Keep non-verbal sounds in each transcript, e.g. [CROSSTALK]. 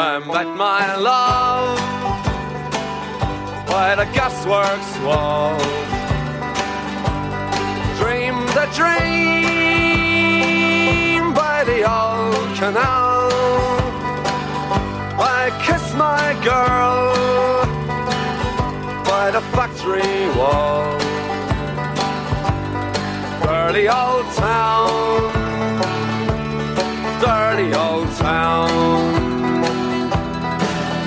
I met my love by the gasworks wall. Dreamed a dream by the old canal. I kissed my girl by the factory wall. Dirty old town,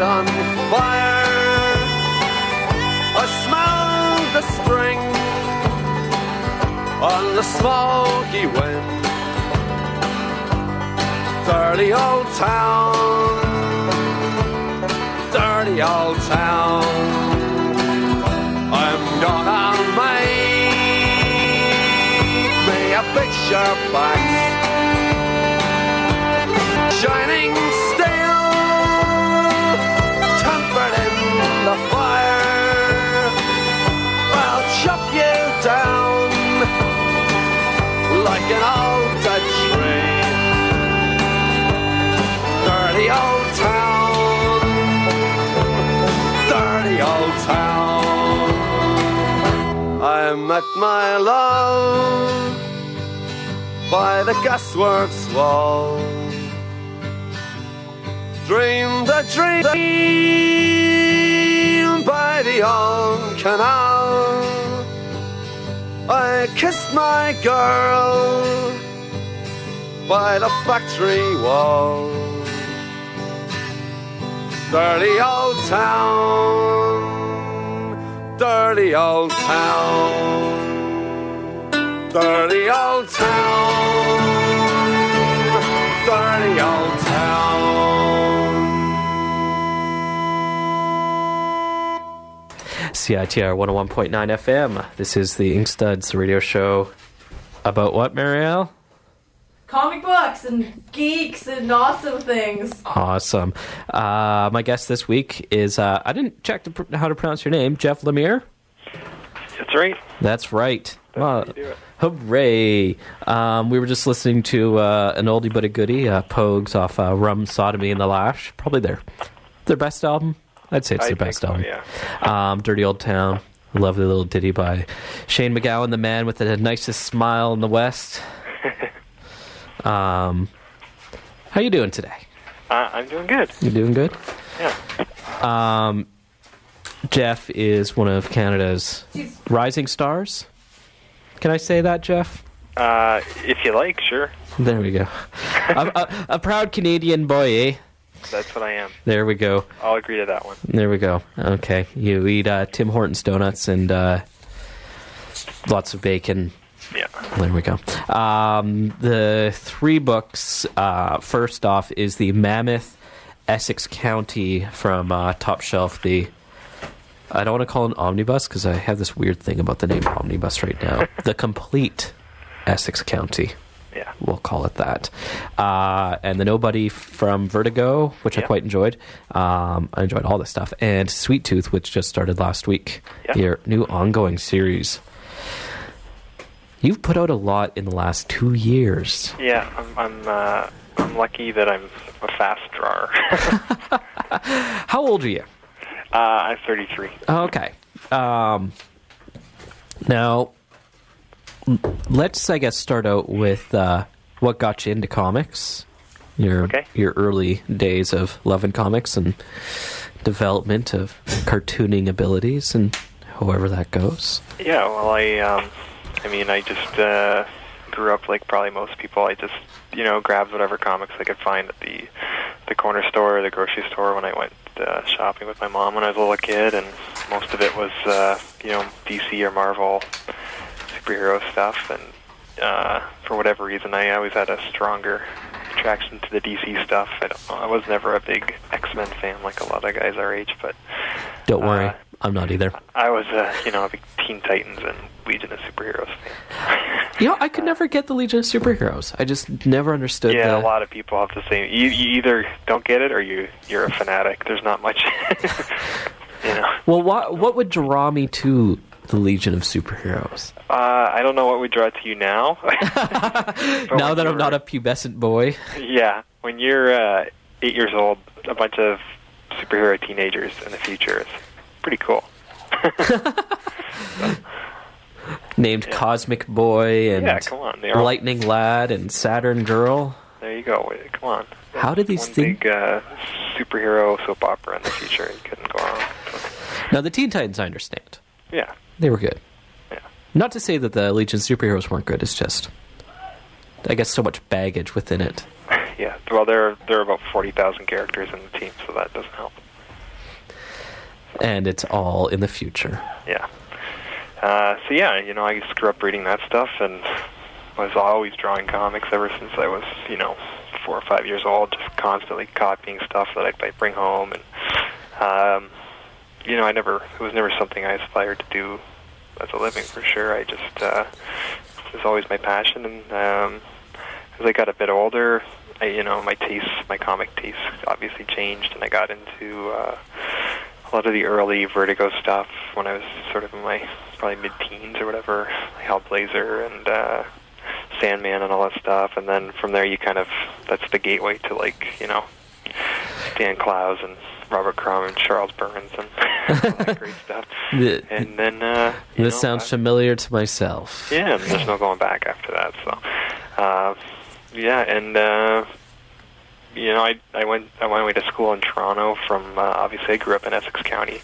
night on fire. I smelled the spring on the smoky wind. Dirty old town, dirty old town. I'm gonna make me a picture box Shining an old dead tree Dirty old town Dirty old town I met my love by the gasworks wall. Dreamed a dream by the old canal. I kissed my girl by the factory wall. Dirty old town dirty old town. Dirty old town. Dirty old town. CITR 101.9 FM. This is the Inkstuds radio show about what, Marielle? Comic books and geeks and awesome things. Awesome. Uh, my guest this week is, uh, I didn't check to pr- how to pronounce your name, Jeff Lemire. That's right. That's right. That's well, how you do it. hooray. Um, we were just listening to uh, an oldie but a goodie, uh, Pogues off uh, Rum, Sodomy, and the Lash. Probably their, their best album. I'd say it's their best so, album. yeah. Um, Dirty Old Town. Lovely little ditty by Shane MacGowan, the man with the nicest smile in the West. [LAUGHS] um, how you doing today? Uh, I'm doing good. You doing good? Yeah. Um, Jeff is one of Canada's rising stars. Can I say that, Jeff? Uh, if you like, sure. There we go. [LAUGHS] a, a, a proud Canadian boy, eh? That's what I am. There we go. I'll agree to that one. There we go. Okay. You eat uh, Tim Hortons donuts and uh, lots of bacon. Yeah. There we go. Um, the three books. Uh, first off is the Mammoth Essex County from uh, Top Shelf. The I don't want to call it an omnibus because I have this weird thing about the name omnibus right now. [LAUGHS] the complete Essex County. Yeah. We'll call it that. Uh, and the Nobody from Vertigo, which I quite enjoyed. Um, I enjoyed all this stuff. And Sweet Tooth, which just started last week. Yeah. Your new ongoing series. You've put out a lot in the last two years. Yeah. I'm, I'm uh, I'm lucky that I'm a fast drawer. [LAUGHS] How old are you? uh, I'm 33. Okay. Um, now, let's, I guess, start out with uh, what got you into comics. Your Okay. your early days of loving comics and development of cartooning abilities and however that goes. Yeah, well, I, um, I mean, I just uh, grew up like probably most people. I just, you know, grabbed whatever comics I could find at the the corner store or the grocery store when I went uh, shopping with my mom when I was a little kid, and most of it was, uh, you know, DC or Marvel superhero stuff. And uh, for whatever reason, I always had a stronger attraction to the DC stuff. I, don't I was never a big X Men fan like a lot of guys our age, but Don't worry, Uh, I'm not either. I was, uh, you know, a big Teen Titans and Legion of Superheroes fan. You know, I could never get the Legion of Superheroes. I just never understood. Yeah, the, a lot of people have the same. You, you either don't get it or you you're a fanatic. There's not much, [LAUGHS] you know. Well, what what would draw me to the Legion of Superheroes? Uh, I don't know what would draw to you now. [LAUGHS] [LAUGHS] Now that I'm not a pubescent boy. yeah, when you're uh, eight years old, a bunch of superhero teenagers in the future is pretty cool. [LAUGHS] named Yeah. Cosmic Boy and Yeah, come on, they're all- Lightning Lad and Saturn Girl. There you go. Come on. How did these things? big uh, superhero soap opera in the future? You couldn't go wrong. Now the Teen Titans, I understand. Yeah. They were good. Yeah. Not to say that the Legion superheroes weren't good. It's just, I guess, so much baggage within it. [LAUGHS] Yeah. Well, there are, there are about forty thousand characters in the team, so that doesn't help. And it's all in the future. Yeah. Uh, so yeah, you know, I grew up reading that stuff and was always drawing comics ever since I was, you know, four or five years old. Just constantly copying stuff that I'd, I'd bring home, and um, you know, I never it was never something I aspired to do as a living for sure. I just uh, it was always my passion, and um, as I got a bit older, I, you know, my tastes, my comic tastes, obviously changed, and I got into uh, a lot of the early Vertigo stuff when I was sort of in my probably mid-teens or whatever, like Hellblazer and uh, Sandman and all that stuff, and then from there you kind of that's the gateway to like you know Dan Clowes and Robert Crumb and Charles Burns and [LAUGHS] all that great stuff. The- And then uh, this know, sounds I- familiar to myself. yeah, and there's no going back after that. So, uh, yeah, and uh, you know, I I went I went away to school in Toronto. From uh, obviously, I grew up in Essex County,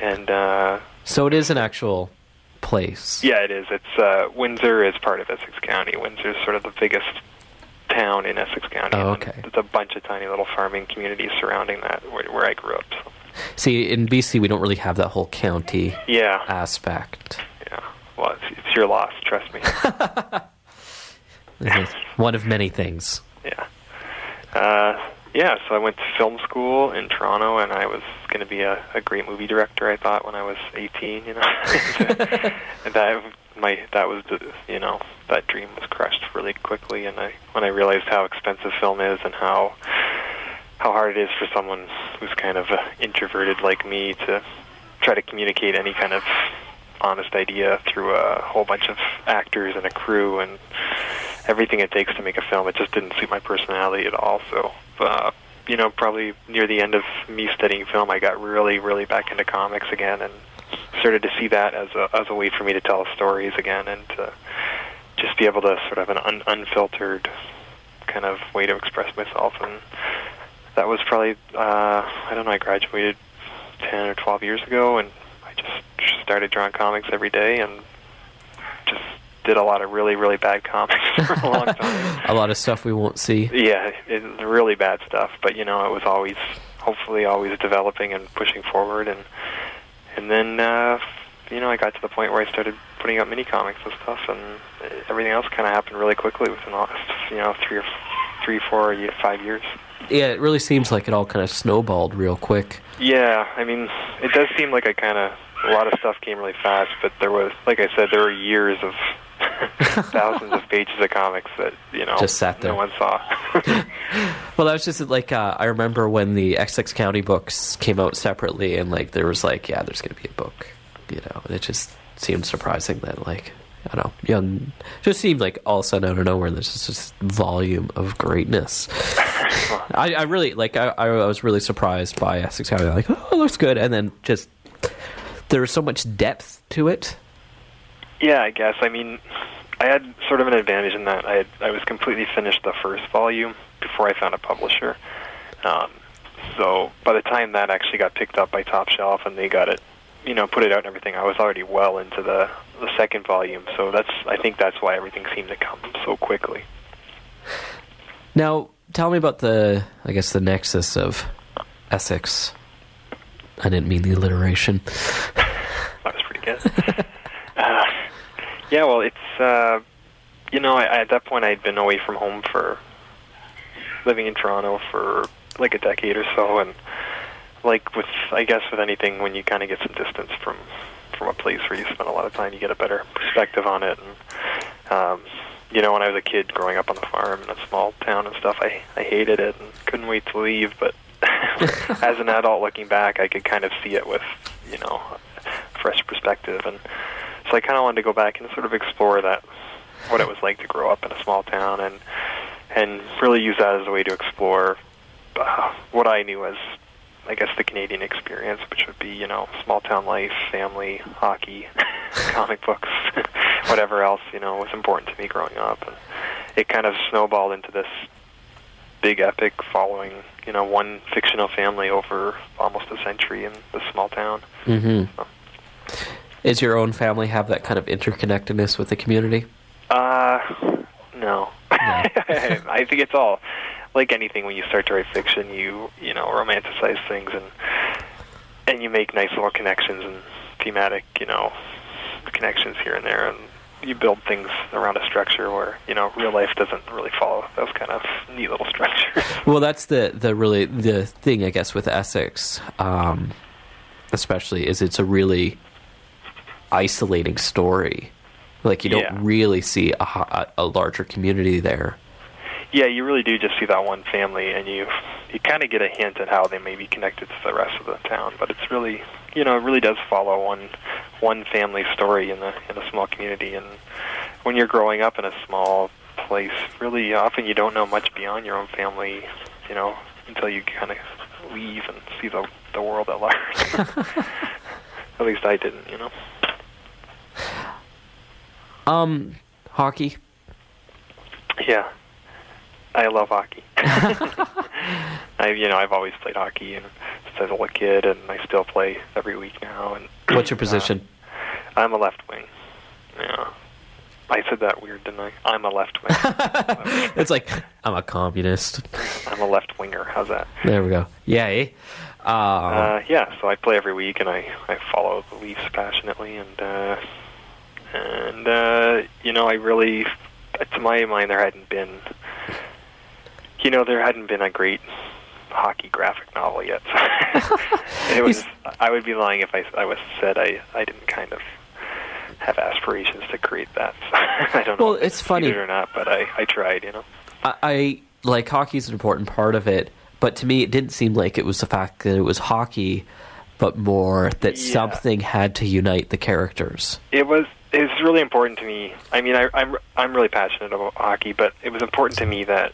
and uh, So it is an actual place. yeah, it is. It's uh, Windsor is part of Essex County. Windsor is sort of the biggest town in Essex County. Oh, okay. There's a bunch of tiny little farming communities surrounding that, where, where I grew up. So. See, in BC, we don't really have that whole county Yeah, aspect. yeah. Well, it's, it's your loss. Trust me. [LAUGHS] One of many things. Yeah. Uh, yeah, so I went to film school in Toronto, and I was going to be a, a great movie director. I thought when I was 18, you know, [LAUGHS] that my that was you know that dream was crushed really quickly. And I when I realized how expensive film is and how how hard it is for someone who's kind of introverted like me to try to communicate any kind of honest idea through a whole bunch of actors and a crew and everything it takes to make a film. It just didn't suit my personality at all. So, uh, you know, probably near the end of me studying film, I got really, really back into comics again and started to see that as a as a way for me to tell stories again and to just be able to sort of an un- unfiltered kind of way to express myself. And that was probably uh, I don't know. I graduated ten or twelve years ago, and I just started drawing comics every day and did a lot of really, really bad comics [LAUGHS] for a long time. A lot of stuff we won't see. Yeah, it was really bad stuff, but you know, it was always hopefully always developing and pushing forward and and then uh you know, I got to the point where I started putting out mini comics and stuff and everything else kind of happened really quickly within the last, you know, 3 or 3 4 ye- 5 years. Yeah, it really seems like it all kind of snowballed real quick. Yeah, I mean, it does seem like I kind of a lot of stuff came really fast, but there was, like I said, there were years of [LAUGHS] thousands of pages of comics that you know Just sat there. no one saw. [LAUGHS] Well, that was just like uh, I remember when the Essex County books came out separately, and like there was like, yeah, there's going to be a book, you know, and it just seemed surprising that like I don't know, young. Just seemed like all of a sudden out of nowhere, there's just this volume of greatness. [LAUGHS] I, I really like. I, I was really surprised by Essex County. Like, oh, it looks good, and then just there was so much depth to it. Yeah, I guess. I mean, I had sort of an advantage in that I had, I was completely finished the first volume before I found a publisher. Um, so by the time that actually got picked up by Top Shelf and they got it, you know, put it out and everything, I was already well into the the second volume. So that's I think that's why everything seemed to come so quickly. Now, tell me about the, I guess, the nexus of Essex. I didn't mean the alliteration. [LAUGHS] That was pretty good. [LAUGHS] yeah, well, it's uh, you know, I, at that point I had been away from home for living in Toronto for like a decade or so, and like with I guess with anything, when you kind of get some distance from from a place where you spend a lot of time, you get a better perspective on it. And um, you know, when I was a kid growing up on the farm in a small town and stuff, I I hated it and couldn't wait to leave. But [LAUGHS] as an adult looking back, I could kind of see it with you know fresh perspective, and so I kind of wanted to go back and sort of explore that what it was like to grow up in a small town and and really use that as a way to explore uh, what I knew as I guess the Canadian experience, which would be you know small town life, family, hockey, [LAUGHS] comic books, [LAUGHS] whatever else you know was important to me growing up, and it kind of snowballed into this big epic following you know one fictional family over almost a century in this small town. Mm-hmm. Is your own family have that kind of interconnectedness with the community? Uh, no. [LAUGHS] I think it's all like anything when you start to write fiction, you you know romanticize things and and you make nice little connections and thematic, you know, connections here and there, and you build things around a structure where you know real life doesn't really follow those kind of neat little structures. [LAUGHS] [LAUGHS] Well, that's the the really the thing I guess with Essex, um, especially is it's a really isolating story. Like you don't really see a, a larger community there. yeah, you really do just see that one family, and you you kind of get a hint at how they may be connected to the rest of the town. But it's really, you know, it really does follow one one family story in the in a small community. And when you're growing up in a small place, really often you don't know much beyond your own family, you know, until you kind of leave and see the the world at large. [LAUGHS] at least I didn't, you know. Um, hockey. Yeah, I love hockey. [LAUGHS] [LAUGHS] I, you know, I've always played hockey, and since I was a little kid, and I still play every week now. And [CLEARS THROAT] What's your position? Uh, I'm a left wing. Yeah, I said that weird, didn't I? I'm a left wing. [LAUGHS] it's like I'm a communist. I'm a left winger. How's that? There we go. Yay. Um, Uh, yeah, so I play every week, and I I follow the Leafs passionately, and uh, and uh, you know, I really, to my mind, there hadn't been, you know, there hadn't been a great hockey graphic novel yet. [LAUGHS] it was. I would be lying if I I was said I I didn't kind of have aspirations to create that. [LAUGHS] I don't know. Well, it's funny. succeeded or not, but I I tried. You know. I, I like hockey's an important part of it, but to me, it didn't seem like it was the fact that it was hockey, but more that Yeah. something had to unite the characters. it was it was really important to me. I mean, I, I'm I'm really passionate about hockey, but it was important to me that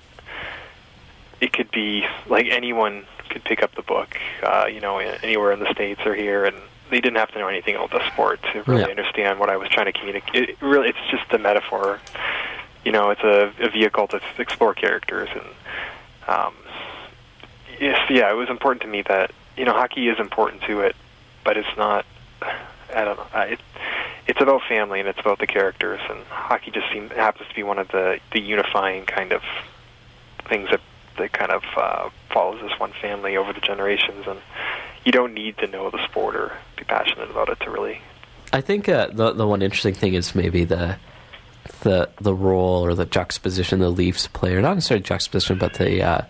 it could be like anyone could pick up the book, uh, you know, anywhere in the states or here, and they didn't have to know anything about the sport to really Yeah. understand what I was trying to communicate. It really, it's just a metaphor. You know, it's a, a vehicle to explore characters, and um, yes, yeah, it was important to me that you know hockey is important to it, but it's not. I don't know. I, it, it's about family and it's about the characters, and hockey just seems happens to be one of the the unifying kind of things that that kind of uh, follows this one family over the generations, and you don't need to know the sport or be passionate about it to really. I think uh, the the one interesting thing is maybe the the the role or the juxtaposition the Leafs play, or not necessarily juxtaposition, but the uh,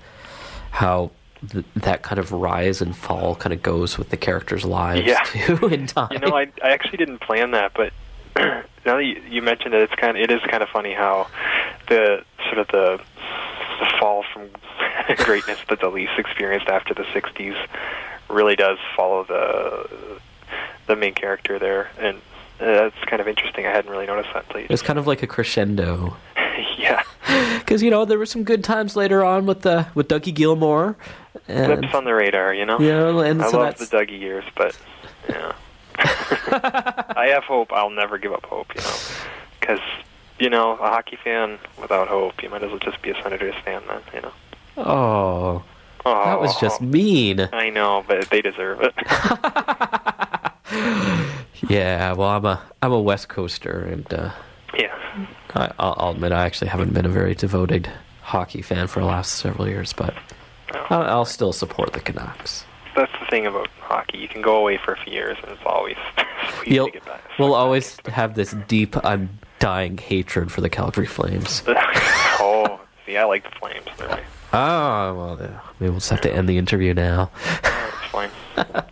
how th- that kind of rise and fall kind of goes with the characters' lives Yeah. [LAUGHS] too in time. You know, I I actually didn't plan that, but [CLEARS THROAT] now that you, you mentioned it, it's kind of it is kind of funny how the sort of the the fall from [LAUGHS] greatness that the Leafs experienced after the '60s really does follow the the main character there, and uh, that's kind of interesting. I hadn't really noticed that until you It was kind of like a crescendo. [LAUGHS] yeah. Because you know there were some good times later on with the with Dougie Gilmour, and on the radar, you know. you know, and I so love that's the Dougie years, but yeah, [LAUGHS] I have hope. I'll never give up hope, you know, because you know a hockey fan without hope, you might as well just be a Senators fan then, you know. oh, Oh, that was just mean. I know, but they deserve it. [LAUGHS] Yeah, well, I'm a I'm a West Coaster, and uh, yeah, I, I'll, I'll admit I actually haven't been a very devoted hockey fan for the last several years, but No. I'll, I'll still support the Canucks. that's the thing about hockey. You can go away for a few years, and it's always [LAUGHS] You'll, to get back. we'll always have this deep, undying hatred for the Calgary Flames. [LAUGHS] oh, see, I like the Flames. They're my, Oh, well, yeah. maybe we'll just have to end the interview now. it's fine. [LAUGHS]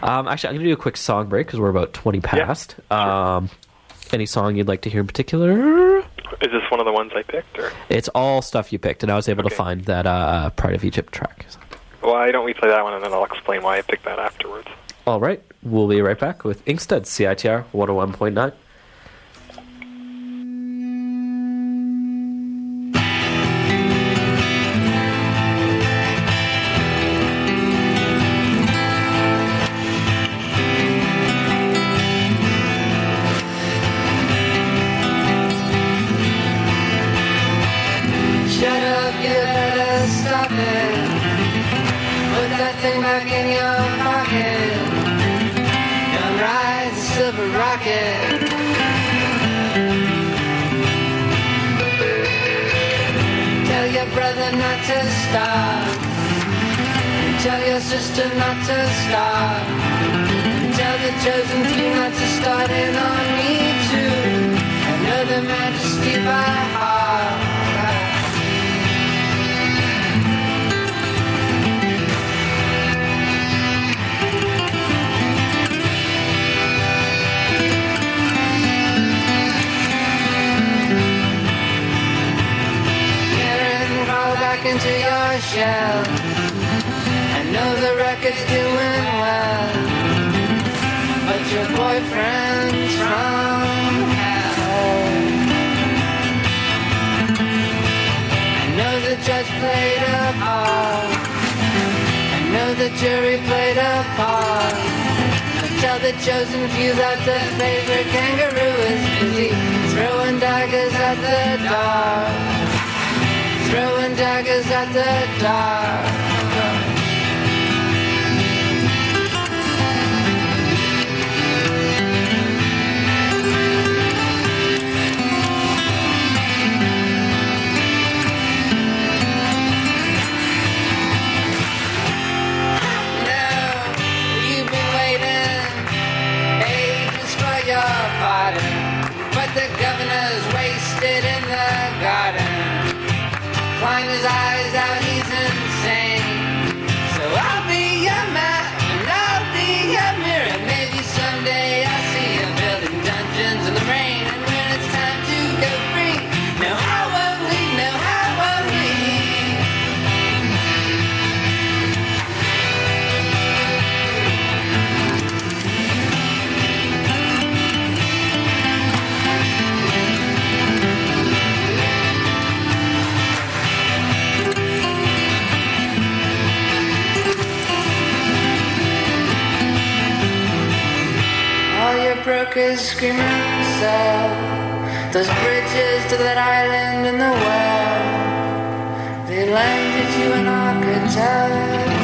Um, actually, I'm going to do a quick song break because we're about 20 past. Um, any song you'd like to hear in particular? Is this one of the ones I picked, or? It's all stuff you picked, and I was able to find that uh, Pride of Egypt track. Why don't we play that one, and then I'll explain why I picked that afterwards. All right, we'll be right back with Inkstuds, CITR 101.9. brokers screaming sell those bridges to that island in the world. They landed you in Arkansas. Hell.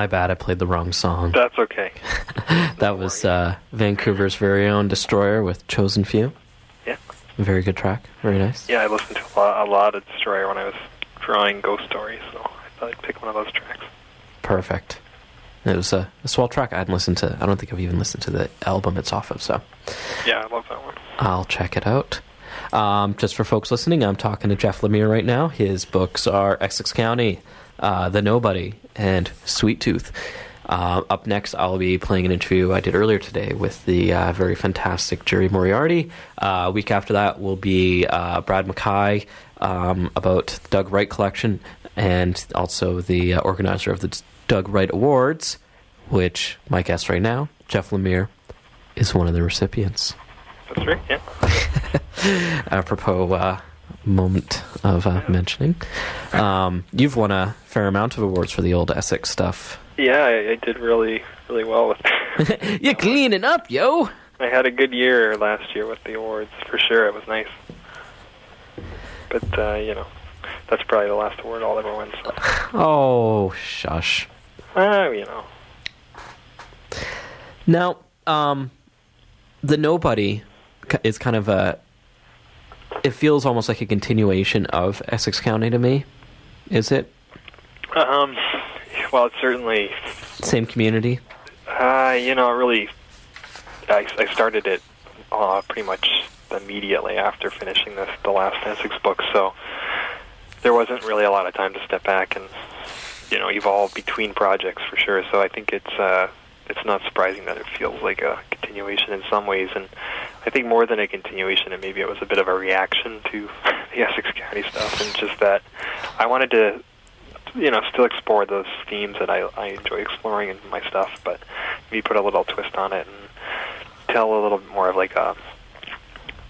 My bad, I played the wrong song. That's okay. [LAUGHS] That was uh, Vancouver's very own Destroyer with Chosen Few. Yeah. Very good track. Very nice. Yeah, I listened to a lot, a lot of Destroyer when I was drawing Ghost Stories, so I thought I'd pick one of those tracks. Perfect. It was a, a swell track. I hadn't listened to. I don't think I've even listened to the album it's off of. So Yeah, I love that one. I'll check it out. Um, just for folks listening, I'm talking to Jeff Lemire right now. His books are Essex County, uh, The Nobody, and Sweet Tooth. Uh, up next, I'll be playing an interview I did earlier today with the uh, very fantastic Jerry Moriarty. Uh, a week after that will be uh, Brad Mackay um, about the Doug Wright collection and also the uh, organizer of the Doug Wright Awards, which my guest right now, Jeff Lemire, is one of the recipients That's right. Yeah. [LAUGHS] apropos uh, moment of uh, mentioning. Um, you've won a fair amount of awards for the old Essex stuff. Yeah, I, I did really, really well with. it. [LAUGHS] You're cleaning up, yo. I had a good year last year with the awards for sure. It was nice. But uh, you know, that's probably the last award I'll ever win. So, [SIGHS] Oh, shush. uh, you know, Now, um, the Nobody is kind of a. It feels almost like a continuation of Essex County to me. Is it um, well, it's certainly, same community? uh, you know, I really, I, I started it uh, pretty much immediately after finishing this, the last Essex book. So there wasn't really a lot of time to step back and you know evolve between projects for sure. So I think it's uh, it's not surprising that it feels like a continuation in some ways, and I think more than a continuation, and maybe it was a bit of a reaction to [LAUGHS] the Essex County stuff, and just that I wanted to you know still explore those themes that I I enjoy exploring in my stuff, but maybe put a little twist on it and tell a little bit more of like a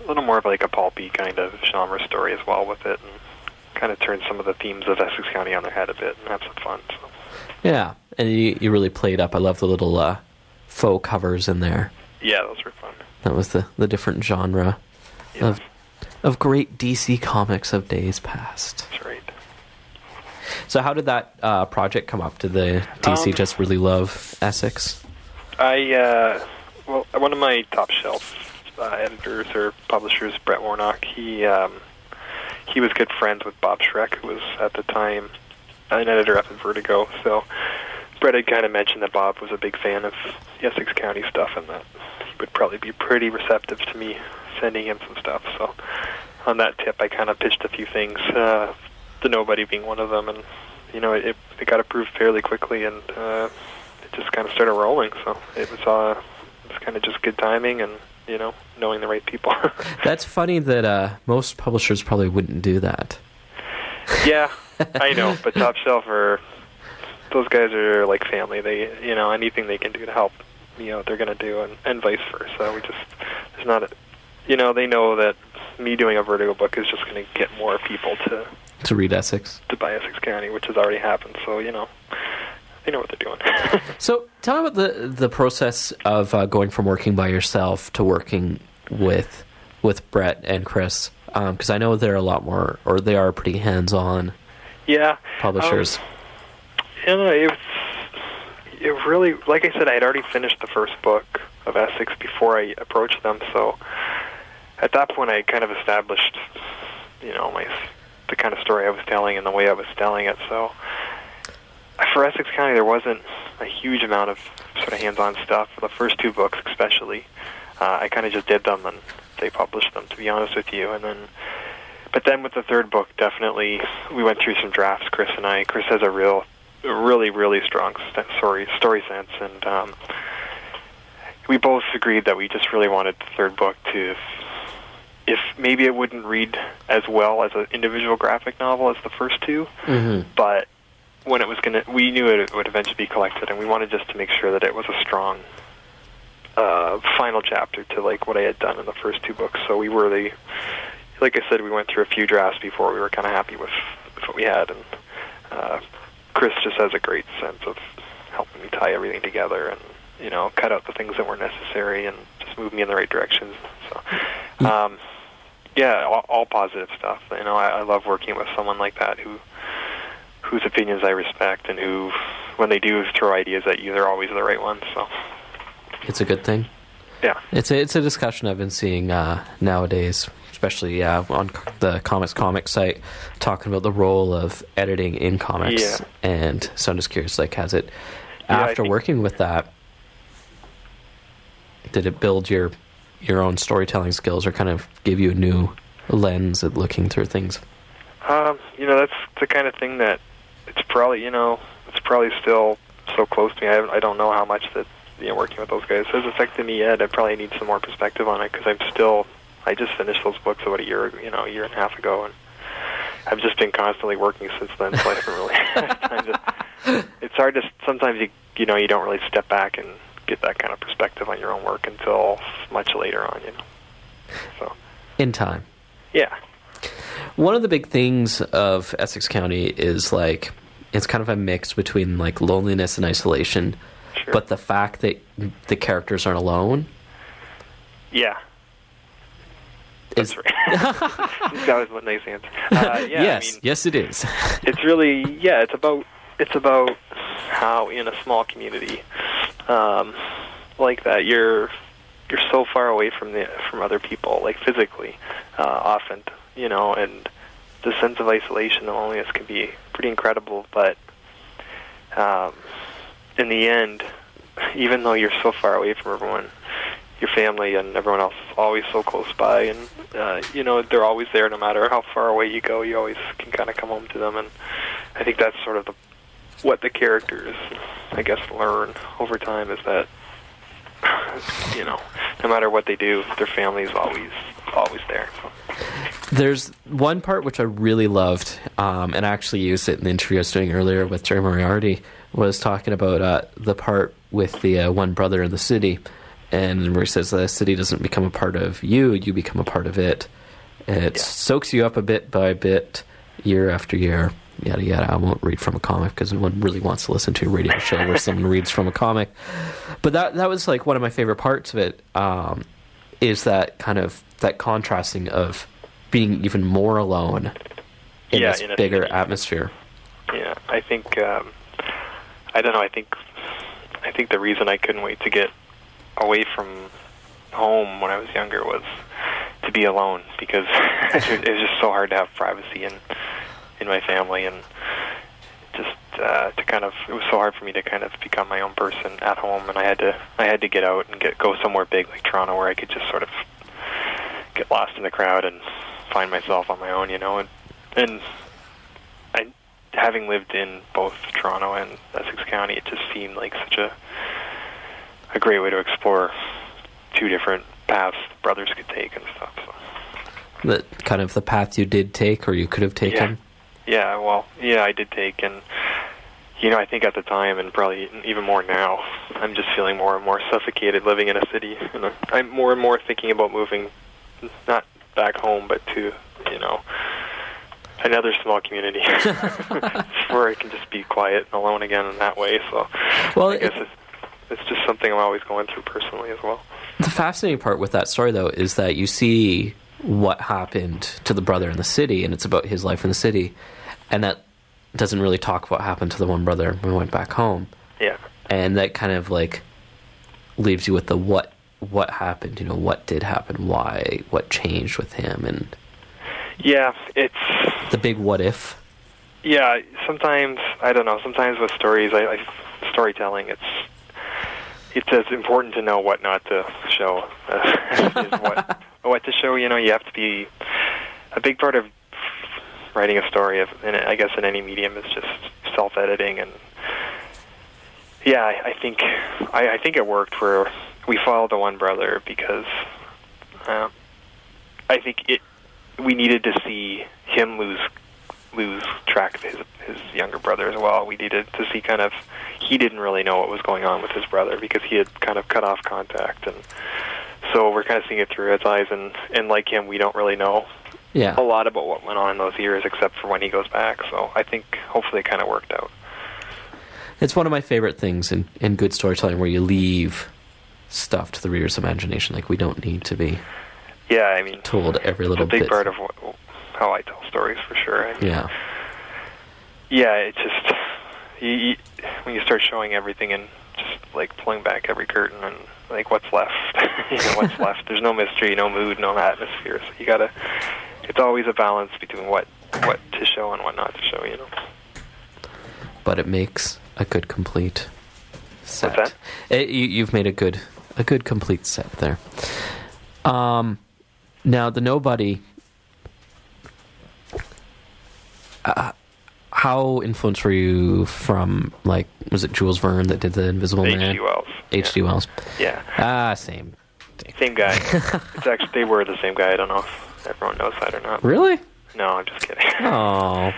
a little more of like a pulpy kind of genre story as well with it, and kind of turn some of the themes of Essex County on their head a bit and have some fun. So. Yeah, and you, you really played up. I love the little uh, faux covers in there. Yeah, those were fun. That was the, the different genre Yeah, of of great DC comics of days past. that's right. So, how did that uh, project come up? Did the DC Um, just really love Essex? I uh, well, one of my top shelf uh, editors or publishers, Brett Warnock, he um, he was good friends with Bob Schreck, who was at the time an editor up at Vertigo. So Brett had kind of mentioned that Bob was a big fan of Essex County stuff, and that he would probably be pretty receptive to me sending him some stuff. So on that tip, I kind of pitched a few things, uh, the Nobody being one of them, and you know it, it got approved fairly quickly, and uh, it just kind of started rolling. So it was uh, it was kind of just good timing, and you know knowing the right people. [LAUGHS] That's funny that uh, most publishers probably wouldn't do that. yeah, I know, but Top Shelf are those guys are like family. They you know anything they can do to help you know they're gonna do, and and vice versa. We just there's not a you know they know that me doing a Vertigo book is just gonna get more people to To read Essex. to buy Essex County, which has already happened. So you know they know what they're doing. [LAUGHS] So, tell me about the the process of uh, going from working by yourself to working with with Brett and Chris, because I know they're a lot more, or they are pretty hands on yeah, publishers. Um, you know, it it really, like I said, I had already finished the first book of Essex before I approached them. So at that point, I kind of established, you know, my the kind of story I was telling and the way I was telling it. So for Essex County, there wasn't a huge amount of sort of hands-on stuff for the first two books, especially. Uh, I kind of just did them and they published them, to be honest with you, and then. But then with the third book, definitely we went through some drafts. Chris and I. Chris has a real, really, really strong story story sense, and um, we both agreed that we just really wanted the third book to, if maybe it wouldn't read as well as an individual graphic novel as the first two, hmm but when it was gonna, we knew it would eventually be collected, and we wanted just to make sure that it was a strong uh, final chapter to like what I had done in the first two books. So we were the, like I said, we went through a few drafts before we were kind of happy with, with what we had, and uh, Chris just has a great sense of helping me tie everything together and you know cut out the things that weren't necessary and just move me in the right direction. So, um, yeah, all, all positive stuff. You know, I, I love working with someone like that who whose opinions I respect and who when they do throw ideas at you, they're always the right ones. So It's a good thing. yeah, It's a, it's a discussion I've been seeing uh, nowadays, especially uh, on the Comics Comic site, talking about the role of editing in comics. Yeah. And so I'm just curious, like, has it, Yeah, after think- working with that, did it build your your own storytelling skills or kind of give you a new lens at looking through things? um, you know that's the kind of thing that it's probably you know it's probably still so close to me. I I don't know how much that you know working with those guys has affected me yet. I probably need some more perspective on it because I'm still I just finished those books about a year you know a year and a half ago and. I've just been constantly working since then, so I haven't really had time to. It's hard to sometimes you you know you don't really step back and get that kind of perspective on your own work until much later on, you know. So In time. yeah, One of the big things of Essex County is like it's kind of a mix between like loneliness and isolation, sure. but the fact that the characters aren't alone yeah, is that's right. [LAUGHS] [LAUGHS] that was a nice answer. Uh, yeah, yes, I mean, yes, it is. [LAUGHS] it's really yeah. It's about it's about how in a small community um, like that you're you're so far away from the from other people, like physically, uh, often, you know, and the sense of isolation and loneliness can be pretty incredible. But um, in the end, even though you're so far away from everyone, your family and everyone else is always so close by, and uh, you know they're always there no matter how far away you go. You always can kind of come home to them, and I think that's sort of the what the characters, I guess, learn over time is that [SIGHS] you know, no matter what they do, their family is always always there. There's one part which I really loved, um, and I actually used it in the interview I was doing earlier with Jerry Moriarty, was talking about uh, the part with the uh, one brother in the city, and where he says the city doesn't become a part of you, you become a part of it. And It Yeah. soaks you up a bit by bit, year after year, yada yada. I won't read from a comic because no one really wants to listen to a radio show where someone [LAUGHS] reads from a comic. But that that was like one of my favorite parts of it. Um, is that kind of that contrasting of being even more alone in Yeah, this in bigger atmosphere. Yeah, I think um, I don't know. I think I think the reason I couldn't wait to get away from home when I was younger was to be alone because [LAUGHS] it was just so hard to have privacy in in my family and just uh, to kind of it was so hard for me to kind of become my own person at home and I had to I had to get out and get go somewhere big like Toronto where I could just sort of get lost in the crowd and find myself on my own, you know, and and I having lived in both Toronto and Essex County, it just seemed like such a a great way to explore two different paths brothers could take and stuff. So. That kind of the path you did take or you could have taken. Yeah, well, yeah, I did take, and you know, I think at the time, and probably even more now, I'm just feeling more and more suffocated living in a city, and I'm- I'm more and more thinking about moving, not back home, but to, you know, another small community [LAUGHS] [LAUGHS] where I can just be quiet and alone again in that way. So, Well, I guess it- it's, it's just something I'm always going through personally as well. The fascinating part with that story, though, is that you see what happened to the brother in the city, and it's about his life in the city, and that doesn't really talk what happened to the one brother when he went back home, Yeah. and that kind of like leaves you with the what what happened, you know, what did happen, why, what changed with him, and Yeah, it's the big what if. Yeah, sometimes I don't know. Sometimes with stories, I, I storytelling, it's it's as important to know what not to show uh, [LAUGHS] as what what to show. You know, you have to be a big part of writing a story. Of, and I guess in any medium is just self editing and yeah, I, I think I, I think it worked where we followed the one brother because um, I think it we needed to see him lose lose track of his his younger brother as well. We needed to see kind of he didn't really know what was going on with his brother because he had kind of cut off contact and so we're kind of seeing it through his eyes and and like him we don't really know Yeah, a lot about what went on in those years except for when he goes back. So I think hopefully it kind of worked out. it's one of my favorite things in in good storytelling where you leave stuff to the reader's imagination. Like we don't need to be Yeah, I mean told every little a big bit. part of what, how I tell stories for sure. Mean, yeah. yeah, it's just you, you, when you start showing everything and just like pulling back every curtain and like what's left, [LAUGHS] you know, what's [LAUGHS] left. There's no mystery, no mood, no atmosphere. So you gotta. It's always a balance between what what to show and what not to show. You know. but it makes a good complete set. that? It, you, you've made a good a good complete set there. Um, now the nobody. Uh, how influenced were you from like was it Jules Verne that did the Invisible Man? H.G. Wells. H.G. Wells. Yeah. Ah, same. Same guy. [LAUGHS] it's actually they were the same guy. I don't know if everyone knows that or not. Really? No, I'm just kidding. [LAUGHS] Oh,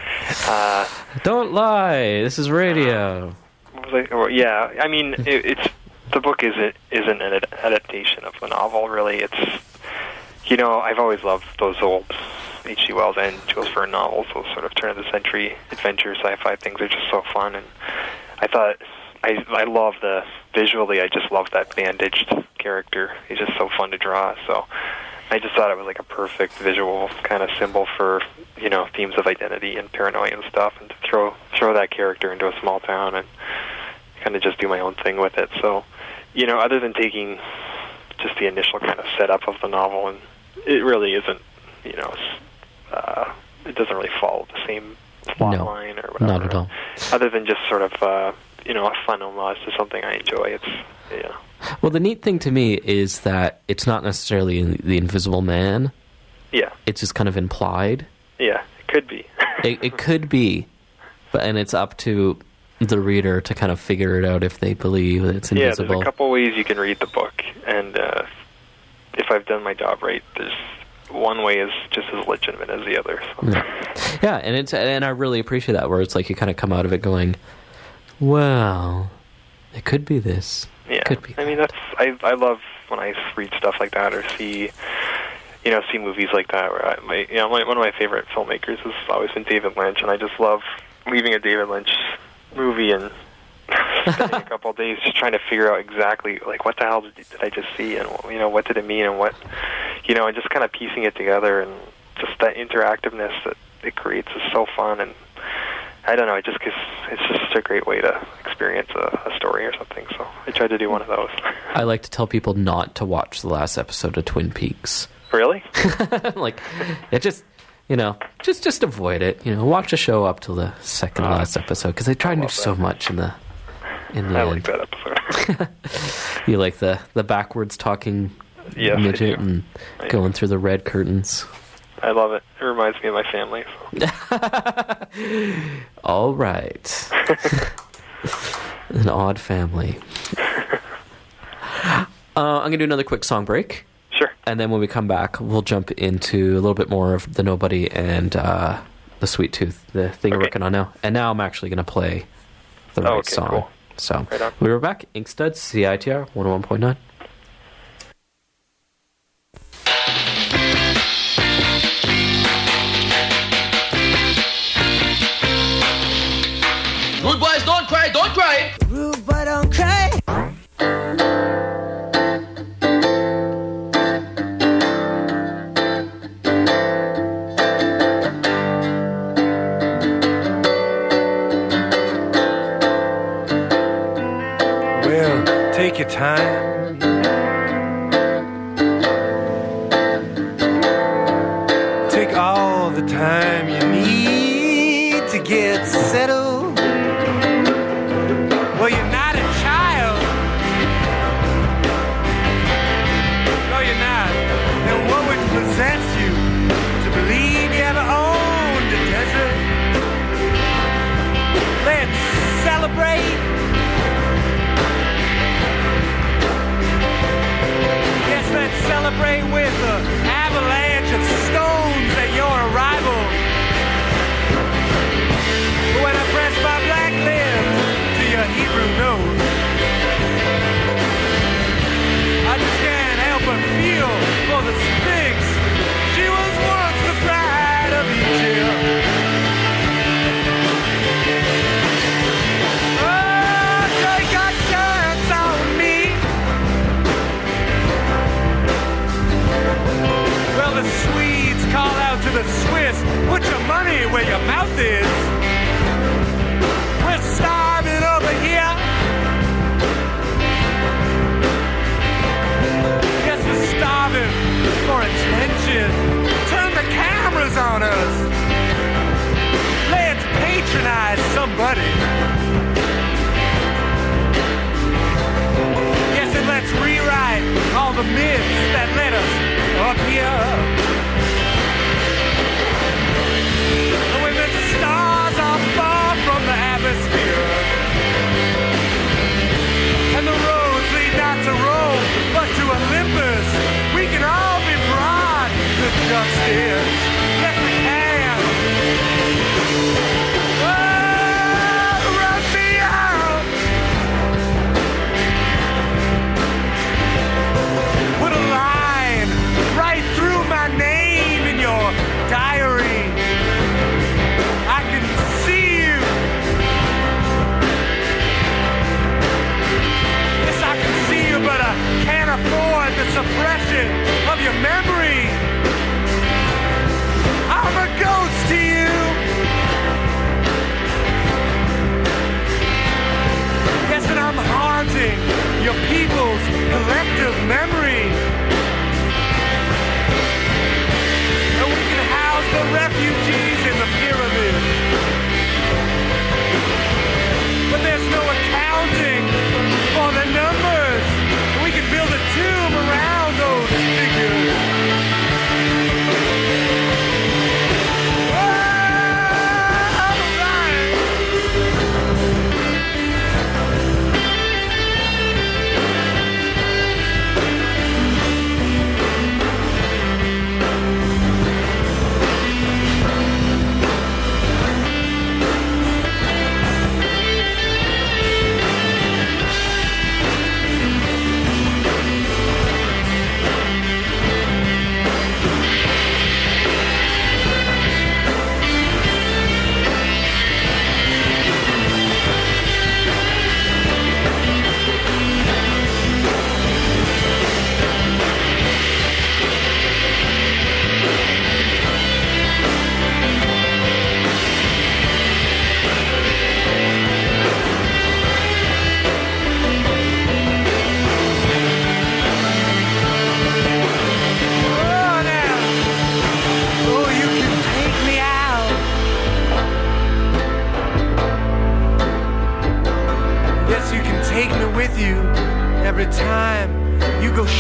Uh, don't lie. This is radio. was I, well, yeah, I mean, it, it's the book isn't isn't an adaptation of the novel. Really, it's you know I've always loved those old H.G. Wells and Jules Verne novels. Those sort of turn of the century adventure sci-fi things are just so fun, and I thought I I love the visually. I just love that bandaged character. He's just so fun to draw. So. I just thought it was like a perfect visual kind of symbol for you know themes of identity and paranoia and stuff, and to throw throw that character into a small town and kind of just do my own thing with it. So, you know, other than taking just the initial kind of setup of the novel, and it really isn't, you know, uh, it doesn't really follow the same plot No, line or whatever. not at all. Other than just sort of, uh, you know, a fun homage to something I enjoy. It's, yeah. Well, the neat thing to me is that it's not necessarily the Invisible Man. Yeah. It's just kind of implied. Yeah. It could be. [LAUGHS] It, it could be, but and it's up to the reader to kind of figure it out if they believe it's invisible. Yeah, there's a couple ways you can read the book, and uh, if I've done my job right, there's one way is just as legitimate as the other. So. Yeah. yeah, and it's and I really appreciate that where it's like you kind of come out of it going, well, it could be this. Yeah, Could be I mean, that's I I love when I read stuff like that or see, you know, see movies like that. Where I, my, you know, my, one of my favorite filmmakers has always been David Lynch, and I just love leaving a David Lynch movie and [LAUGHS] spending a couple of days just trying to figure out exactly like what the hell did, did I just see, and you know, what did it mean, and what, you know, and just kind of piecing it together, and just that interactiveness that it creates is so fun and. I don't know. It just cause it's just such a great way to experience a, a story or something. So I tried to do one of those. [LAUGHS] I like to tell people not to watch the last episode of Twin Peaks. really? [LAUGHS] like, it just you know, just just avoid it. You know, watch a show up till the second Uh, last episode because they try and do so much in the in the I end. like that episode. [LAUGHS] You like the the backwards talking Yes, midget and I going through the red curtains. I love it. It reminds me of my family. So. [LAUGHS] All right. [LAUGHS] An odd family. Uh, I'm going to do another quick song break. Sure. And then when we come back, we'll jump into a little bit more of the Nobody and uh, the Sweet Tooth, the thing we're working on now. And now I'm actually going to play the Oh, okay, song. cool. So Right we were back. Inkstuds, CITR 101.9. the myths that led us up here. Suppression of your memory. I'm a ghost to you. Yes, and I'm haunting your people's collective memory.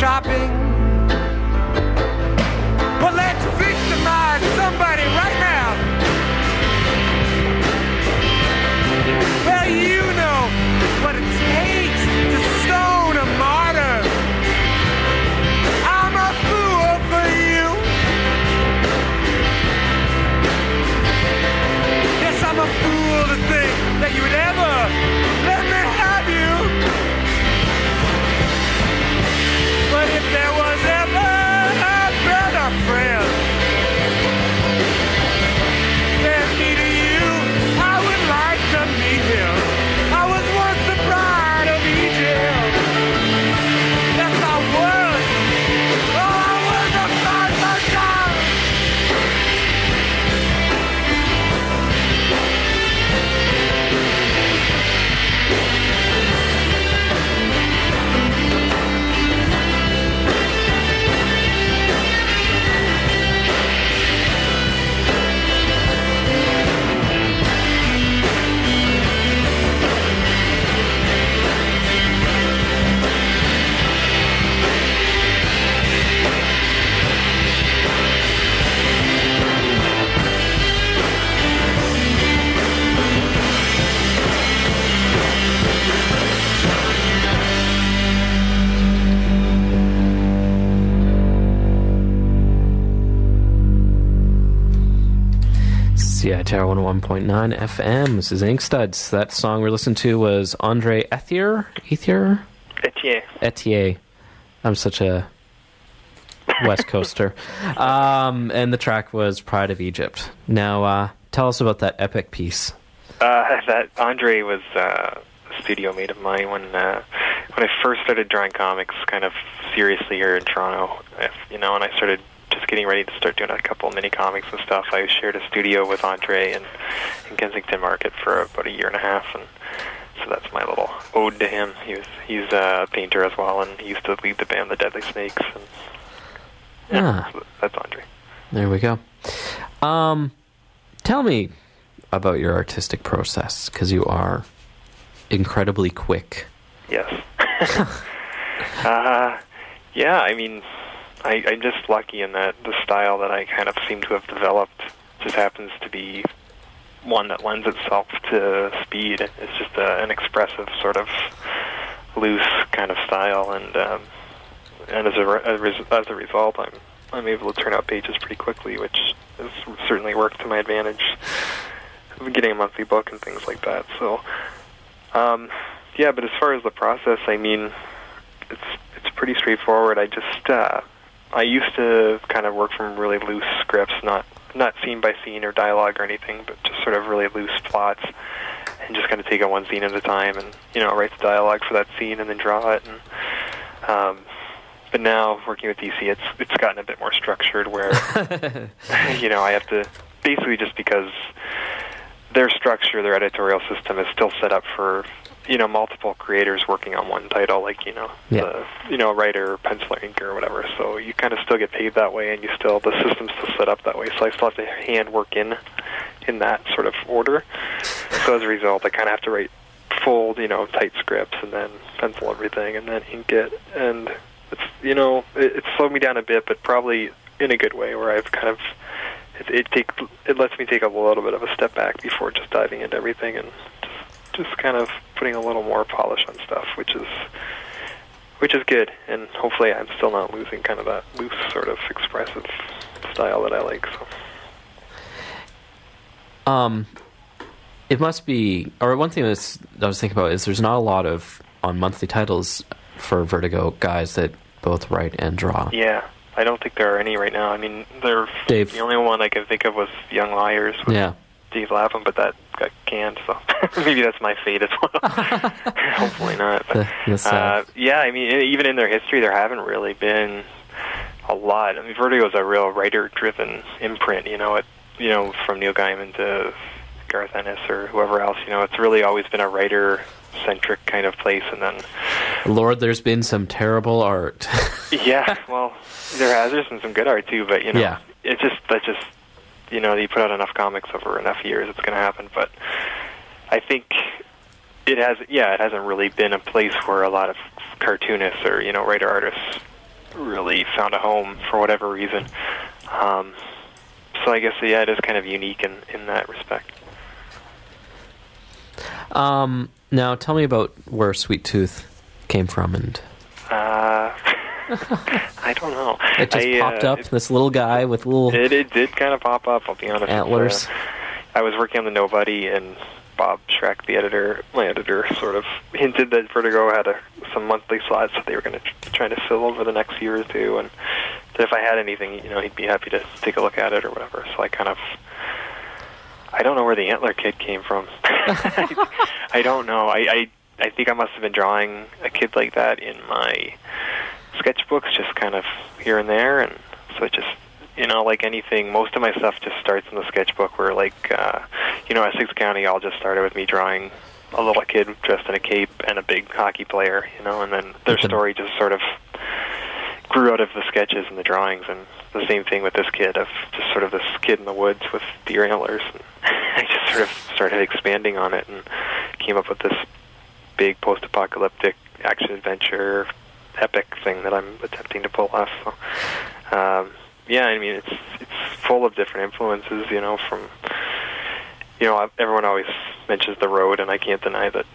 Shopping. CITR 101.9 FM. This is Inkstuds. That song we're listening to was Andre Ethier? Ethier? Etienne. Etier. I'm such a West Coaster. [LAUGHS] Um, and the track was Pride of Egypt. Now, uh, tell us about that epic piece. Uh, [LAUGHS] that Andre was uh, a studio mate of mine when uh, when I first started drawing comics, kind of seriously here in Toronto. You know, and I started just getting ready to start doing a couple mini comics and stuff. I shared a studio with Andre in, in Kensington Market for about a year and a half, and so that's my little ode to him. He was he's a painter as well, and he used to lead the band The Deadly Snakes. And, Ah. so that's Andre. There we go. Um, tell me about your artistic process because you are incredibly quick. Yes. [LAUGHS] uh, yeah, I mean, I, I'm just lucky in that the style that I kind of seem to have developed just happens to be one that lends itself to speed. It's just a, an expressive sort of loose kind of style, and um, and as a, re- as a res- as a result, I'm I'm able to turn out pages pretty quickly, which has certainly worked to my advantage. Getting a monthly book and things like that. So, um, yeah. But as far as the process, I mean, it's it's pretty straightforward. I just uh, I used to kind of work from really loose scripts, not not scene by scene or dialogue or anything, but just sort of really loose plots, and just kind of take it one scene at a time, and you know write the dialogue for that scene and then draw it. And um, but now working with DC, it's it's gotten a bit more structured, where [LAUGHS] you know I have to basically just because their structure, their editorial system is still set up for you know multiple creators working on one title, like you know Yeah. the you know writer, penciler, inker, or whatever. So you kind of still get paid that way, and you still the system's still set up that way. So I still have to hand work in in that sort of order. So as a result, I kind of have to write full, you know, tight scripts, and then pencil everything, and then ink it, and it's you know it, it's slowed me down a bit, but probably in a good way, where I've kind of it, it take it lets me take a little bit of a step back before just diving into everything and just just kind of putting a little more polish on stuff, which is which is good, and hopefully I'm still not losing kind of that loose sort of expressive style that I like. So Um, it must be, or one thing that's, that I was thinking about is there's not a lot of on monthly titles for Vertigo guys that both write and draw. yeah, I don't think there are any right now. I mean, there Dave. the only one I can think of was Young Liars Yeah. Steve Lapham, but that got canned, so [LAUGHS] maybe that's my fate as well. [LAUGHS] Hopefully not. But, uh, yeah, I mean, even in their history, there haven't really been a lot. I mean, Vertigo is a real writer-driven imprint. You know, it you know from Neil Gaiman to Garth Ennis or whoever else. You know, it's really always been a writer-centric kind of place, and then Lord, there's been some terrible art. [LAUGHS] yeah, well, there has there's been some good art too, but you know, Yeah. it's just that just you know, you put out enough comics over enough years, it's going to happen. But I think it has, yeah, it hasn't really been a place where a lot of cartoonists or you know writer artists really found a home for whatever reason. Um, so I guess yeah, it is kind of unique in in that respect. um, now, tell me about where Sweet Tooth came from, and Uh, [LAUGHS] [LAUGHS] I don't know. it just I, popped uh, up. this little guy with little It, it did kind of pop up. I'll be honest. Antlers. Uh, I was working on the Nobody, and Bob Schreck, the editor, my editor, sort of hinted that Vertigo had a, some monthly slots that they were going to try to fill over the next year or two, and that if I had anything, you know, he'd be happy to take a look at it or whatever. So I kind of. I don't know where the antler kid came from. [LAUGHS] I don't know. I, I I think I must have been drawing a kid like that in my sketchbooks, just kind of here and there, and so it just you know, like anything, most of my stuff just starts in the sketchbook. Where like, uh, you know, Essex County all just started with me drawing a little kid dressed in a cape and a big hockey player, you know, and then their story just sort of grew out of the sketches and the drawings, and the same thing with this kid of just sort of this kid in the woods with deer antlers. And [LAUGHS] I just sort of started expanding on it and came up with this big post-apocalyptic action-adventure epic thing that I'm attempting to pull off. So, um, yeah, I mean, it's it's full of different influences. You know, from you know, everyone always mentions the road, and I can't deny that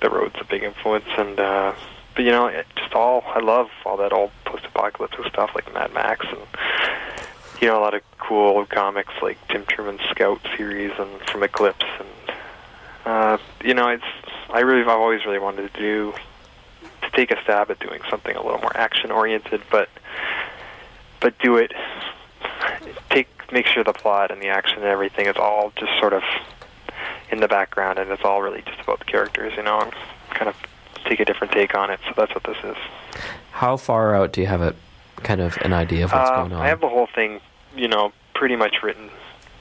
the road's a big influence. And uh, but you know, it just all I love all that old post-apocalyptic stuff like Mad Max, and you know, a lot of cool comics like Tim Truman's Scout series and from Eclipse, and uh, you know, it's I really I've always really wanted to do to take a stab at doing something a little more action-oriented, but but do it take make sure the plot and the action and everything is all just sort of in the background and it's all really just about the characters, you know, and kind of take a different take on it. So that's what this is. How far out do you have it? Kind of an idea of what's Uh, going on. I have the whole thing, you know, pretty much written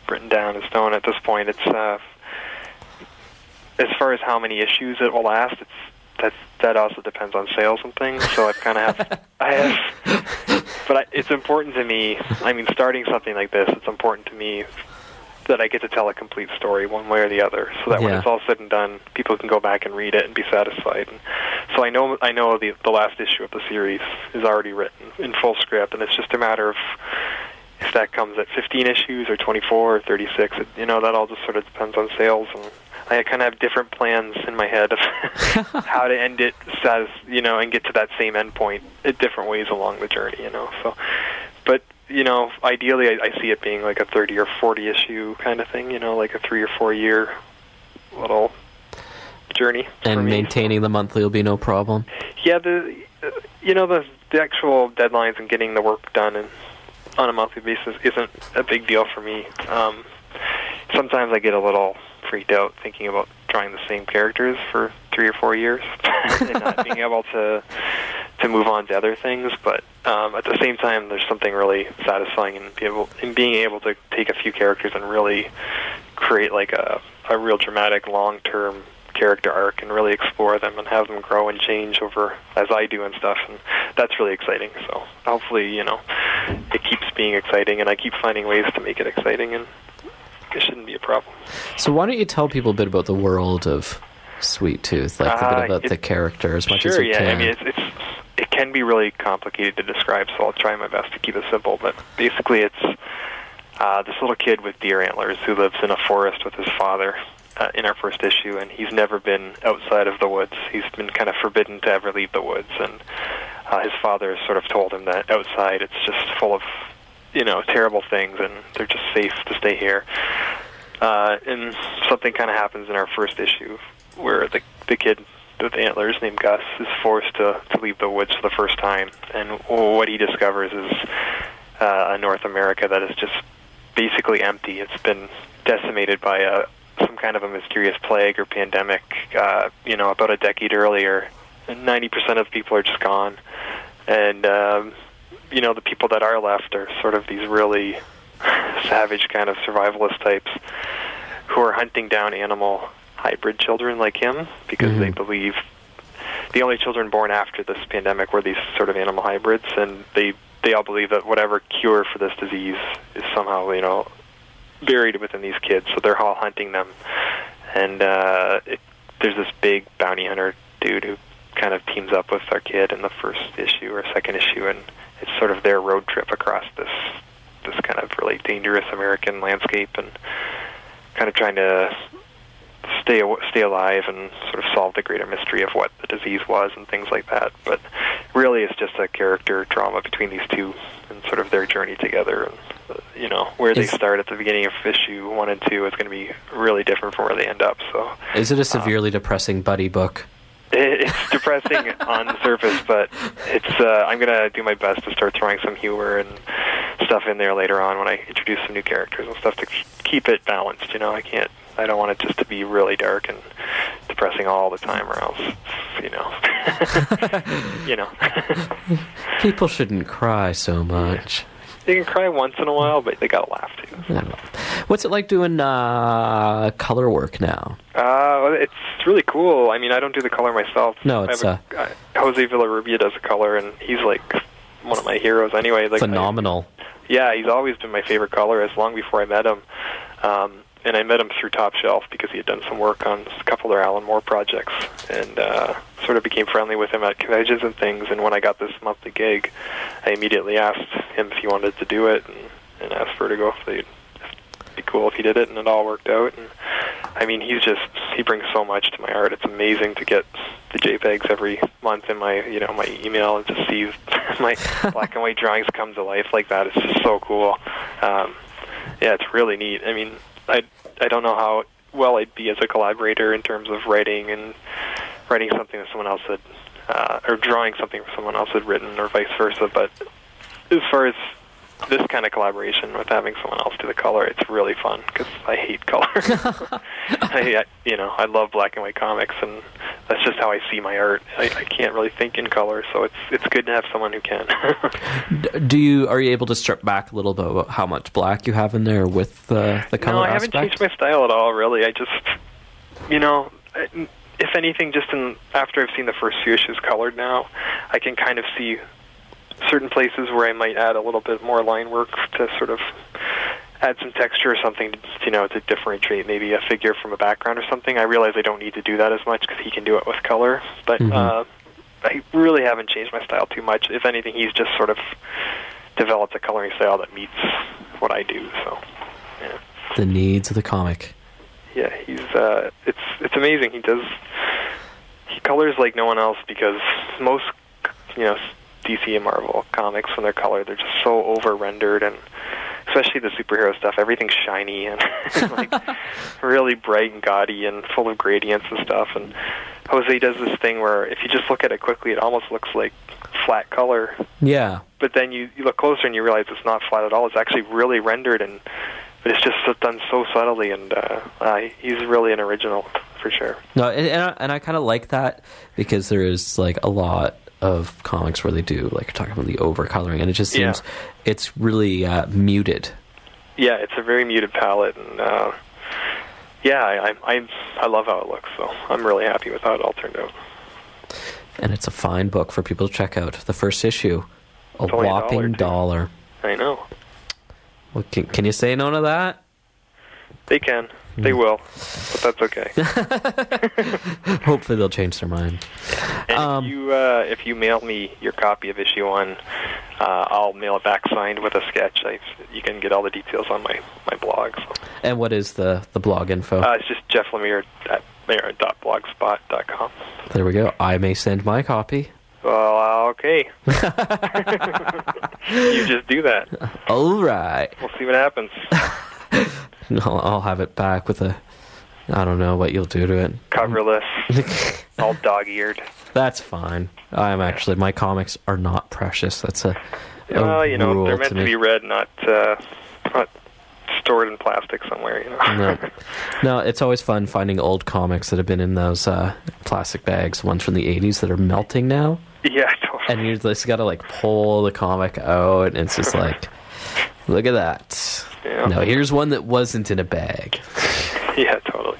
written down in stone at this point. It's uh as far as how many issues it will last, it's that that also depends on sales and things. So I've kind of have [LAUGHS] I have but I, it's important to me. I mean, starting something like this, it's important to me that I get to tell a complete story, one way or the other, so that when it's all said and done, people can go back and read it and be satisfied. And so I know, I know the the last issue of the series is already written in full script, and it's just a matter of if that comes at 15 issues or 24 or 36. It, you know, that all just sort of depends on sales and. I kind of have different plans in my head of [LAUGHS] how to end it, satis- you know, and get to that same end point at different ways along the journey, you know. So, but you know, ideally, I, I see it being like a 30 or 40 issue kind of thing, you know, like a three or four year little journey. and maintaining the monthly will be no problem. Yeah, the uh, you know the the actual deadlines and getting the work done and on a monthly basis isn't a big deal for me. Um, sometimes I get a little freaked out thinking about drawing the same characters for three or four years [LAUGHS] and not being able to to move on to other things. But um, at the same time, there's something really satisfying in, be able, in being able to take a few characters and really create like a a real dramatic long term character arc and really explore them and have them grow and change over as I do and stuff and that's really exciting so hopefully you know it keeps being exciting and I keep finding ways to make it exciting and it shouldn't be a problem So why don't you tell people a bit about the world of Sweet Tooth, like a Uh, bit about it- the character as much sure as you yeah can. I mean it's, it's it can be really complicated to describe so I'll try my best to keep it simple but basically it's uh, this little kid with deer antlers who lives in a forest with his father uh, in our first issue, and he's never been outside of the woods. He's been kind of forbidden to ever leave the woods, and uh, his father has sort of told him that outside it's just full of, you know, terrible things, and they're just safe to stay here. Uh, and something kind of happens in our first issue where the the kid with antlers named Gus is forced to to leave the woods for the first time, and what he discovers is uh, a North America that is just basically empty. It's been decimated by a some kind of a mysterious plague or pandemic. Uh, you know, about a decade earlier, ninety percent of people are just gone, and um, you know the people that are left are sort of these really [LAUGHS] savage kind of survivalist types who are hunting down animal hybrid children like him because they believe the only children born after this pandemic were these sort of animal hybrids, and they they all believe that whatever cure for this disease is somehow you know buried within these kids. So they're all hunting them, and uh, it, there's this big bounty hunter dude who kind of teams up with our kid in the first issue or second issue, and it's sort of their road trip across this this kind of really dangerous American landscape, and kind of trying to stay stay alive and sort of solve the greater mystery of what the disease was and things like that. But really, it's just a character drama between these two and sort of their journey together. And, uh, you know, where they start at the beginning of issue one and two is going to be really different from where they end up. So Is it a severely depressing buddy book? It, it's depressing [LAUGHS] on the surface, but it's. Uh, I'm gonna do my best to start throwing some humor and stuff in there later on when I introduce some new characters and stuff to keep it balanced. You know, I can't. I don't want it just to be really dark and depressing all the time, or else, you know, [LAUGHS] you know, [LAUGHS] People shouldn't cry so much. They can cry once in a while, but they gotta laugh too. I. What's it like doing uh, color work now? Uh, well, it's really cool. I mean, I don't do the color myself. No, it's, a, uh, Jose Villarrubia does the color, and he's like one of my heroes. Anyway, like I- Phenomenal. Yeah, he's always been my favorite colorist long before I met him. Um, and I met him through Top Shelf because he had done some work on a couple of their Alan Moore projects, and uh, sort of became friendly with him at conventions and things. And when I got this monthly gig, I immediately asked him if he wanted to do it, and, and asked Vertigo if they'd be cool if he did it, and it all worked out. And I mean, he's just he brings so much to my art. It's amazing to get the JPEGs every month in my you know my email and to see [LAUGHS] my black and white drawings come to life like that. It's just so cool. Um, yeah, it's really neat. I mean, I I don't know how well I'd be as a collaborator in terms of writing and writing something that someone else had, uh, or drawing something someone else had written, or vice versa. But as far as this kind of collaboration with having someone else do the color, it's really fun because I hate [LAUGHS] color. I, I, you know, I love black and white comics, and that's just how I see my art. I, I can't really think in color, so it's it's good to have someone who can. [LAUGHS] Do you are you able to strip back a little bit about how much black you have in there with uh, the color no, I haven't aspect? changed my style at all. Really, I just, you know, I- if anything, just in after I've seen the first few issues colored now, I can kind of see certain places where I might add a little bit more line work to sort of add some texture or something, to, you know, to differentiate maybe a figure from a background or something. I realize I don't need to do that as much because he can do it with color, but Mhm. uh, I really haven't changed my style too much. If anything, he's just sort of developed a coloring style that meets what I do. So, yeah. The needs of the comic. Yeah, he's uh it's it's amazing. He does he colors like no one else because most you know DC and Marvel comics when they're colored they're just so over rendered and especially the superhero stuff everything's shiny and [LAUGHS] like really bright and gaudy and full of gradients and stuff and Jose does this thing where if you just look at it quickly it almost looks like flat color Yeah. but then you, you look closer and you realize it's not flat at all. It's actually really rendered, and but it's just done so subtly. And uh, uh, he's really an original for sure. No, and, and I, and I kind of like that because there is like a lot of comics where they do like talking about the overcoloring, and it just Yeah. seems it's really uh, muted. Yeah, it's a very muted palette, and uh, yeah, I, I I love how it looks. So I'm really happy with how it all turned out. and it's a fine book for people to check out. The first issue, a It's only a whopping dollar, dollar. I know Well, can, can you say no to that? they can, they Hmm. will, but that's okay. [LAUGHS] Hopefully, they'll change their mind. And Um, if you uh, if you mail me your copy of issue one, uh, I'll mail it back signed with a sketch. I, you can get all the details on my my blog. So. And what is the the blog info? Uh, it's just Jeff Lemire at blogspot.com. there we go. I may send my copy. Well, uh, okay. [LAUGHS] you just do that. All right. We'll see what happens. [LAUGHS] [LAUGHS] I'll, I'll have it back with a. I don't know what you'll do to it. Coverless, [LAUGHS] all dog-eared. That's fine. I'm actually my comics are not precious. That's a, a well, you know, rule they're meant to, me. be read, not uh, not stored in plastic somewhere. You know. no, [LAUGHS] no. It's always fun finding old comics that have been in those uh, plastic bags, ones from the '80s that are melting now, yeah, totally. and you just got to like pull the comic out, and it's just like, look at that. Yeah. No, here's one that wasn't in a bag. [LAUGHS] yeah, totally.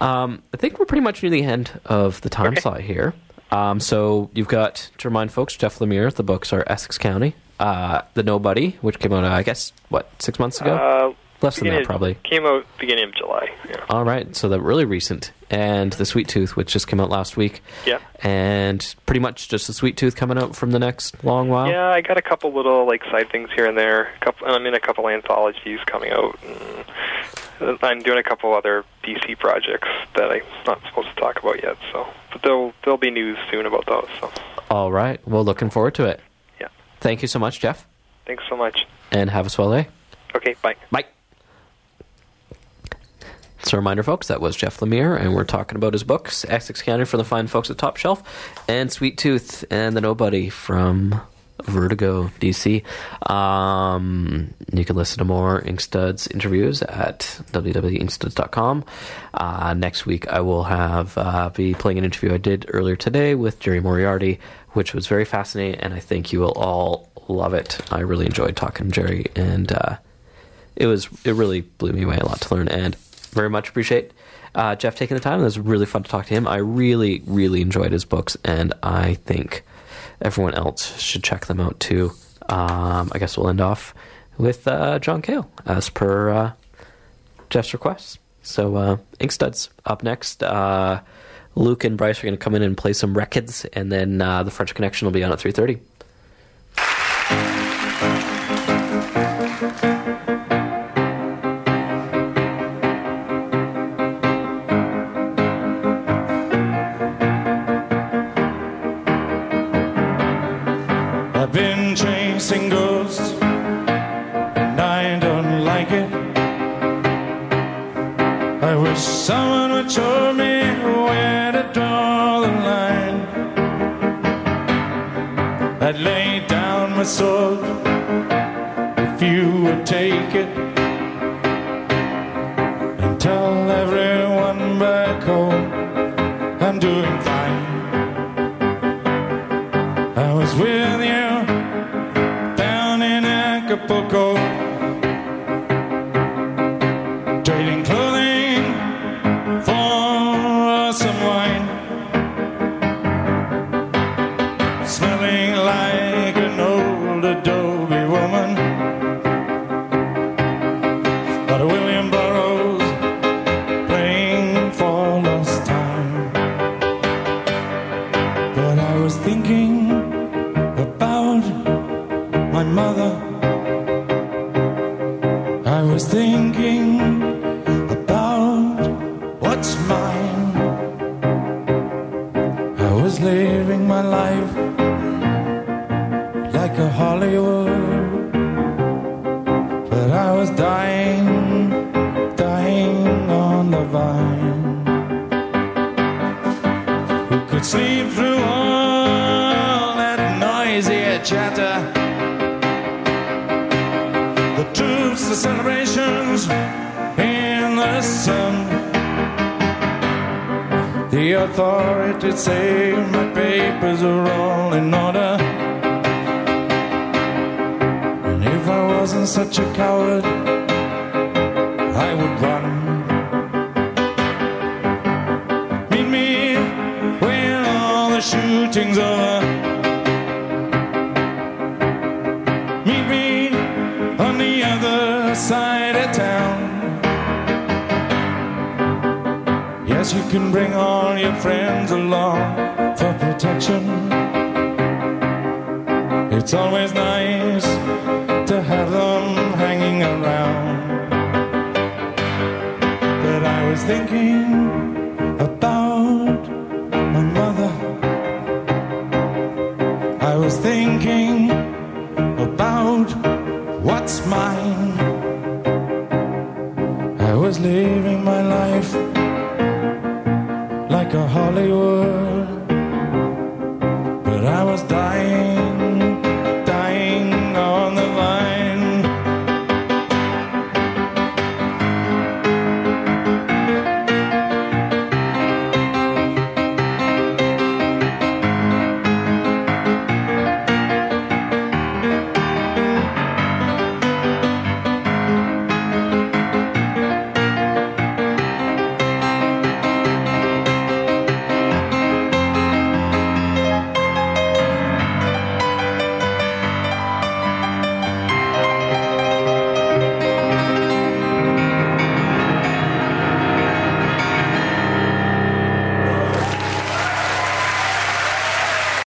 Um, I think we're pretty much near the end of the time Okay. slot here. Um, so you've got to remind folks, Jeff Lemire. The books are Essex County, uh, The Nobody, which came out, uh, I guess, what six months ago, Uh, less than that, probably. Came out beginning of July. Yeah. All right, so the really recent, and The Sweet Tooth, which just came out last week, Yeah. and pretty much just The Sweet Tooth coming out from the next long while. Yeah, I got a couple little like side things here and there. A couple, I'm in a couple anthologies coming out. And I'm doing a couple other DC projects that I'm not supposed to talk about yet. So, but there'll there'll be news soon about those. So, All right, well, looking forward to it. yeah. Thank you so much, Jeff, Thanks so much. and have a swell day. Okay, bye. Bye. So, a reminder, folks, that was Jeff Lemire, and we're talking about his books Essex County for the fine folks at Top Shelf, and Sweet Tooth and the Nobody from Vertigo DC. Um, you can listen to more Inkstuds interviews at www.inkstuds.com. Uh, next week, I will have uh, be playing an interview I did earlier today with Jerry Moriarty, which was very fascinating, and I think you will all love it. I really enjoyed talking to Jerry, and uh, it was it really blew me away a lot to learn and very much appreciate uh, Jeff taking the time. It was really fun to talk to him. I really really enjoyed his books, and I think everyone else should check them out too. Um, I guess we'll end off with uh, John Cale as per uh, Jeff's request. So uh, Inkstuds up next. Uh, Luke and Bryce are going to come in and play some records, and then uh, the French Connection will be on at three thirty. Chasing The authorities say my papers are all in order. And if I wasn't such a coward, I would run. Meet me when all the shooting's over. Can bring all your friends along for protection. It's always nice to have them hanging around. But I was thinking about my mother. I was thinking about what's mine. I was living a